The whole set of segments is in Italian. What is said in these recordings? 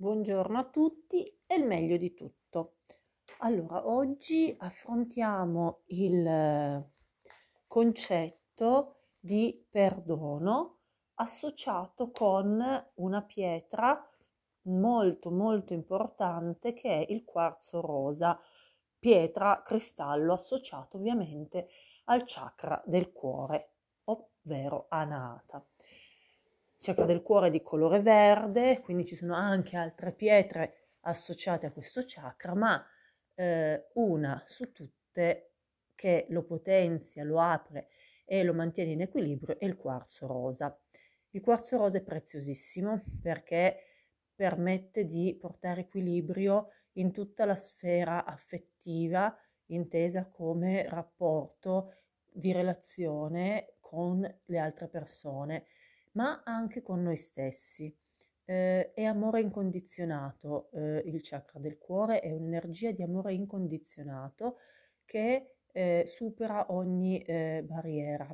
Buongiorno a tutti e il meglio di tutto. Allora, oggi affrontiamo il eh, concetto di perdono associato con una pietra molto molto importante che è il quarzo rosa, pietra cristallo associato ovviamente al chakra del cuore, ovvero Anahata chakra del cuore di colore verde, quindi ci sono anche altre pietre associate a questo chakra, ma eh, una su tutte che lo potenzia, lo apre e lo mantiene in equilibrio è il quarzo rosa. Il quarzo rosa è preziosissimo perché permette di portare equilibrio in tutta la sfera affettiva, intesa come rapporto di relazione con le altre persone ma anche con noi stessi. Eh, è amore incondizionato eh, il chakra del cuore, è un'energia di amore incondizionato che eh, supera ogni eh, barriera.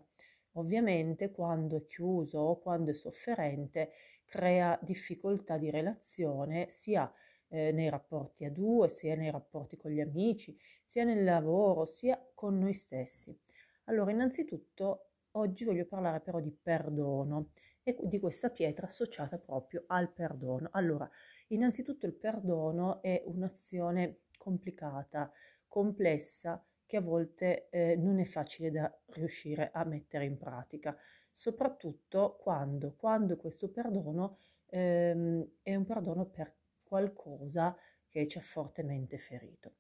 Ovviamente quando è chiuso o quando è sofferente crea difficoltà di relazione sia eh, nei rapporti a due, sia nei rapporti con gli amici, sia nel lavoro, sia con noi stessi. Allora, innanzitutto oggi voglio parlare però di perdono e di questa pietra associata proprio al perdono. Allora, innanzitutto il perdono è un'azione complicata, complessa, che a volte eh, non è facile da riuscire a mettere in pratica, soprattutto quando, quando questo perdono ehm, è un perdono per qualcosa che ci ha fortemente ferito.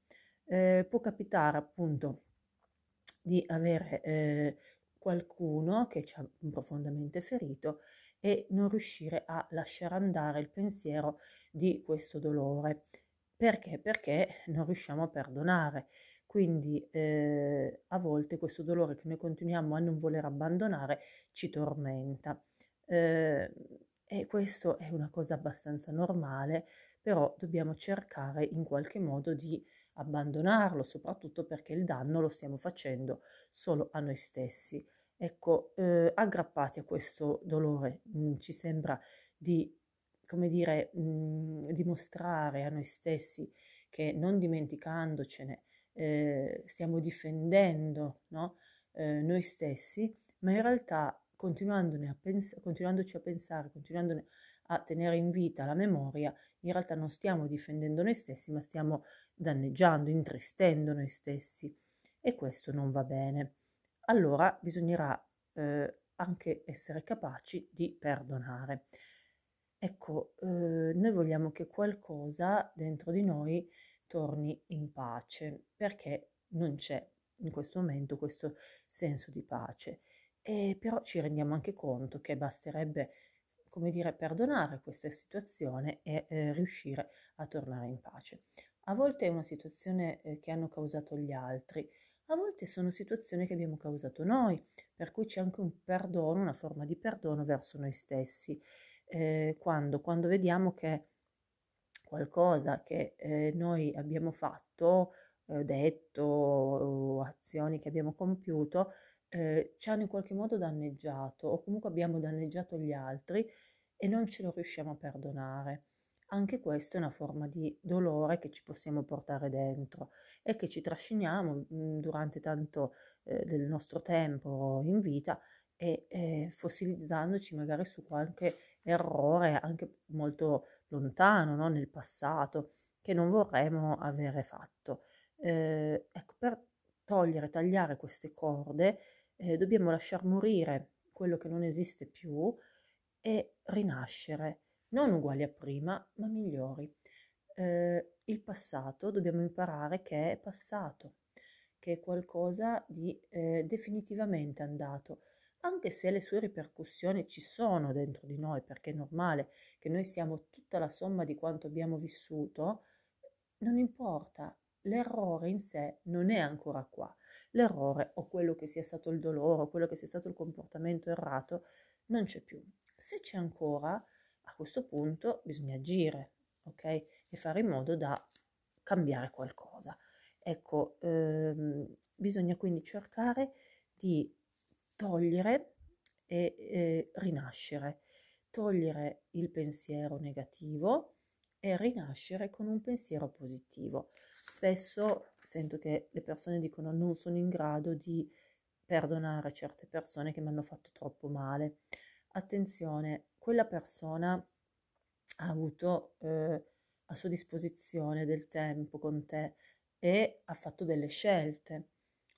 Eh, può capitare appunto di avere eh, qualcuno che ci ha profondamente ferito e non riuscire a lasciare andare il pensiero di questo dolore. Perché? Perché non riusciamo a perdonare. Quindi eh, a volte questo dolore che noi continuiamo a non voler abbandonare ci tormenta. Eh, e questo è una cosa abbastanza normale, però dobbiamo cercare in qualche modo di abbandonarlo, soprattutto perché il danno lo stiamo facendo solo a noi stessi. Ecco, eh, aggrappati a questo dolore mm, ci sembra di, come dire, mm, dimostrare a noi stessi che non dimenticandocene eh, stiamo difendendo no? eh, noi stessi, ma in realtà continuandone a pens- continuandoci a pensare, continuandone a tenere in vita la memoria, in realtà non stiamo difendendo noi stessi, ma stiamo danneggiando, intristendo noi stessi e questo non va bene allora bisognerà eh, anche essere capaci di perdonare. Ecco, eh, noi vogliamo che qualcosa dentro di noi torni in pace, perché non c'è in questo momento questo senso di pace. E però ci rendiamo anche conto che basterebbe, come dire, perdonare questa situazione e eh, riuscire a tornare in pace. A volte è una situazione eh, che hanno causato gli altri, a volte sono situazioni che abbiamo causato noi, per cui c'è anche un perdono, una forma di perdono verso noi stessi. Eh, quando, quando vediamo che qualcosa che eh, noi abbiamo fatto, eh, detto, azioni che abbiamo compiuto, eh, ci hanno in qualche modo danneggiato o comunque abbiamo danneggiato gli altri e non ce lo riusciamo a perdonare. Anche questa è una forma di dolore che ci possiamo portare dentro e che ci trasciniamo mhmm, durante tanto eh, del nostro tempo in vita e eh, fossilizzandoci magari su qualche errore anche molto lontano no? nel passato che non vorremmo avere fatto. Eh, ecco, per togliere, tagliare queste corde eh, dobbiamo lasciar morire quello che non esiste più e rinascere non uguali a prima, ma migliori. Eh, il passato dobbiamo imparare che è passato, che è qualcosa di eh, definitivamente andato, anche se le sue ripercussioni ci sono dentro di noi, perché è normale che noi siamo tutta la somma di quanto abbiamo vissuto, non importa, l'errore in sé non è ancora qua. L'errore o quello che sia stato il dolore o quello che sia stato il comportamento errato non c'è più. Se c'è ancora, a questo punto bisogna agire, ok? E fare in modo da cambiare qualcosa. Ecco, ehm, bisogna quindi cercare di togliere e eh, rinascere, togliere il pensiero negativo e rinascere con un pensiero positivo. Spesso sento che le persone dicono non sono in grado di perdonare certe persone che mi hanno fatto troppo male. Attenzione, quella persona ha avuto eh, a sua disposizione del tempo con te e ha fatto delle scelte.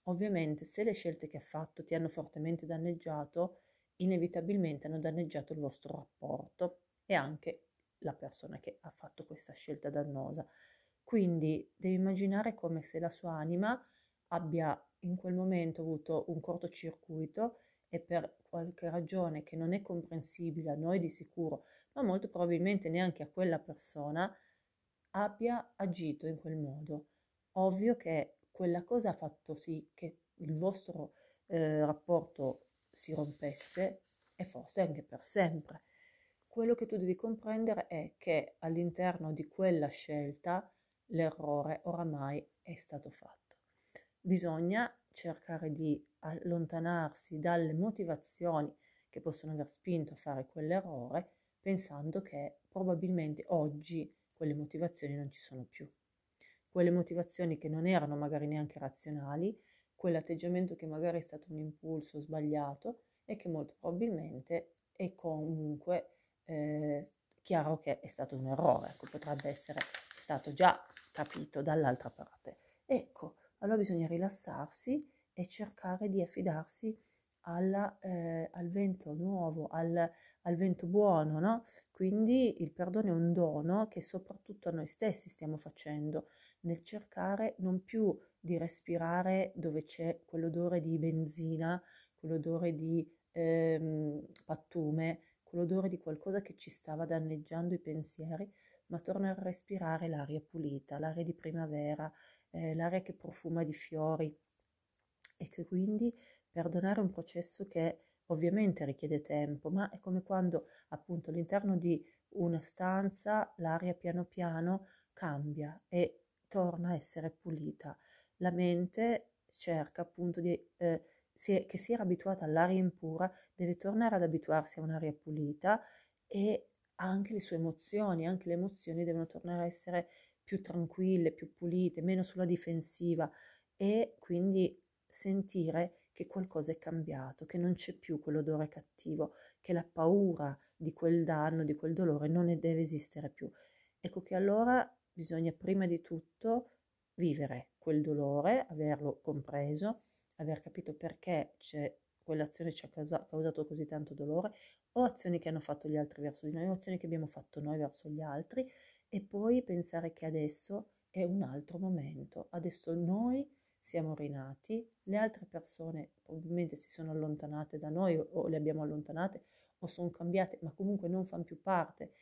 Ovviamente se le scelte che ha fatto ti hanno fortemente danneggiato, inevitabilmente hanno danneggiato il vostro rapporto e anche la persona che ha fatto questa scelta dannosa. Quindi devi immaginare come se la sua anima abbia in quel momento avuto un cortocircuito e per qualche ragione che non è comprensibile a noi di sicuro, ma molto probabilmente neanche a quella persona, abbia agito in quel modo. Ovvio che quella cosa ha fatto sì che il vostro eh, rapporto si rompesse e forse anche per sempre. Quello che tu devi comprendere è che all'interno di quella scelta l'errore oramai è stato fatto. Bisogna cercare di allontanarsi dalle motivazioni che possono aver spinto a fare quell'errore pensando che probabilmente oggi quelle motivazioni non ci sono più. Quelle motivazioni che non erano magari neanche razionali, quell'atteggiamento che magari è stato un impulso sbagliato e che molto probabilmente è comunque eh, chiaro che è stato un errore, ecco, potrebbe essere stato già capito dall'altra parte. Ecco, allora bisogna rilassarsi e cercare di affidarsi alla, eh, al vento nuovo, al, al vento buono, no? Quindi il perdono è un dono che soprattutto a noi stessi stiamo facendo nel cercare non più di respirare dove c'è quell'odore di benzina, quell'odore di ehm, pattume, quell'odore di qualcosa che ci stava danneggiando i pensieri, ma tornare a respirare l'aria pulita, l'aria di primavera, eh, l'aria che profuma di fiori e che quindi perdonare un processo che ovviamente richiede tempo, ma è come quando appunto all'interno di una stanza l'aria piano piano cambia e torna a essere pulita. La mente cerca appunto di, eh, si che si era abituata all'aria impura, deve tornare ad abituarsi a un'aria pulita e anche le sue emozioni, anche le emozioni devono tornare a essere più tranquille, più pulite, meno sulla difensiva e quindi sentire che qualcosa è cambiato, che non c'è più quell'odore cattivo, che la paura di quel danno, di quel dolore non ne deve esistere più. Ecco che allora bisogna prima di tutto vivere quel dolore, averlo compreso, aver capito perché c'è quell'azione ci ha causa, causato così tanto dolore, o azioni che hanno fatto gli altri verso di noi, o azioni che abbiamo fatto noi verso gli altri, e poi pensare che adesso è un altro momento, adesso noi siamo rinati, le altre persone probabilmente si sono allontanate da noi o, le abbiamo allontanate o sono cambiate, ma comunque non fanno più parte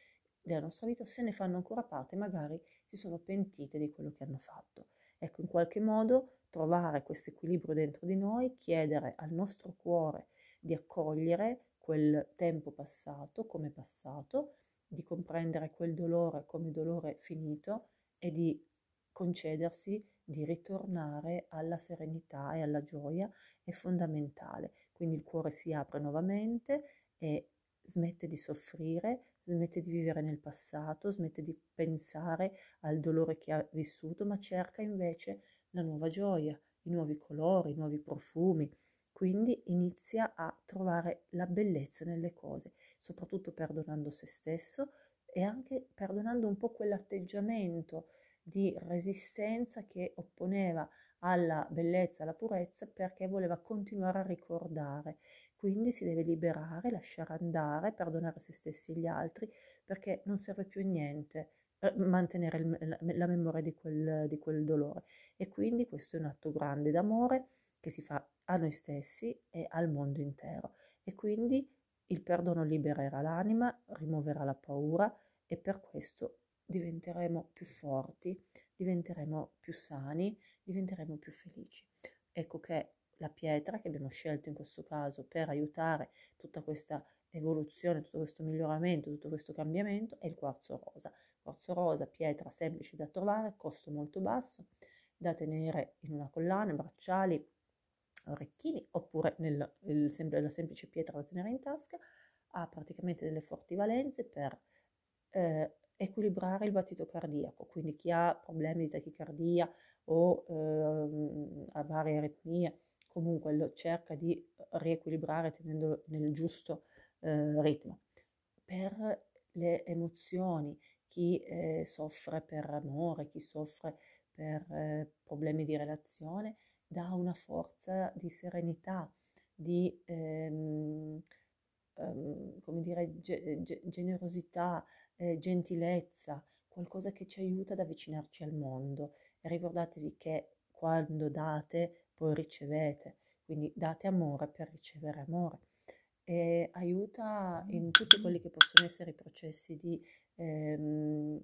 della nostra vita, se ne fanno ancora parte, magari si sono pentite di quello che hanno fatto. Ecco, in qualche modo trovare questo equilibrio dentro di noi, chiedere al nostro cuore di accogliere quel tempo passato come passato, di comprendere quel dolore come dolore finito e di concedersi di ritornare alla serenità e alla gioia è fondamentale. Quindi il cuore si apre nuovamente e smette di soffrire, smette di vivere nel passato, smette di pensare al dolore che ha vissuto, ma cerca invece la nuova gioia, i nuovi colori, i nuovi profumi. Quindi inizia a trovare la bellezza nelle cose, soprattutto perdonando se stesso e anche perdonando un po' quell'atteggiamento di resistenza che opponeva alla bellezza, alla purezza, perché voleva continuare a ricordare. Quindi si deve liberare, lasciare andare, perdonare se stessi e gli altri, perché non serve più a niente eh, mantenere il, la, la, memoria di quel, di quel dolore. E quindi questo è un atto grande d'amore che si fa a noi stessi e al mondo intero. E quindi il perdono libererà l'anima, rimuoverà la paura e per questo diventeremo più forti, diventeremo più sani, diventeremo più felici. Ecco che la pietra che abbiamo scelto in questo caso per aiutare tutta questa evoluzione, tutto questo miglioramento, tutto questo cambiamento è il quarzo rosa. Quarzo rosa, pietra semplice da trovare, costo molto basso, da tenere in una collana, bracciali, orecchini oppure nel, il, semplice pietra da tenere in tasca, ha praticamente delle forti valenze per eh, equilibrare il battito cardiaco, quindi chi ha problemi di tachicardia o eh, ha varie aritmie, comunque lo cerca di riequilibrare tenendo nel giusto eh, ritmo. Per le emozioni, chi eh, soffre per amore, chi soffre per eh, problemi di relazione, dà una forza di serenità, di ehm, ehm, come dire, ge- ge- generosità, eh, gentilezza, qualcosa che ci aiuta ad avvicinarci al mondo. E ricordatevi che quando date, poi ricevete, quindi date amore per ricevere amore. E aiuta in tutti quelli che possono essere i processi di ehm,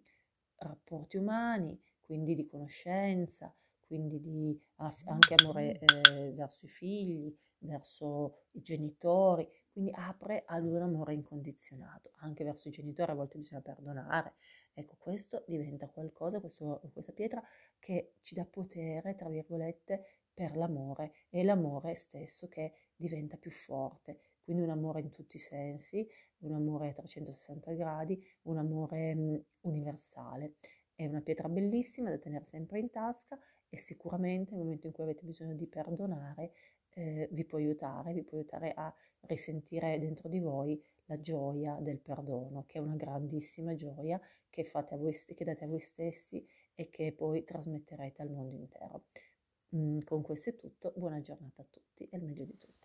rapporti umani, quindi di conoscenza, quindi di anche amore eh, verso i figli, verso i genitori, quindi apre ad un amore incondizionato, anche verso i genitori a volte bisogna perdonare. Ecco, questo diventa qualcosa, questo, questa pietra che ci dà potere, tra virgolette, per l'amore, è l'amore stesso che diventa più forte, quindi un amore in tutti i sensi, un amore a 360 gradi, un amore mh, universale. È una pietra bellissima da tenere sempre in tasca e sicuramente nel momento in cui avete bisogno di perdonare eh, vi può aiutare, vi può aiutare a risentire dentro di voi la gioia del perdono, che è una grandissima gioia che, fate a voi, che date a voi stessi e che poi trasmetterete al mondo intero. Mm, con questo è tutto, buona giornata a tutti e il meglio di tutti.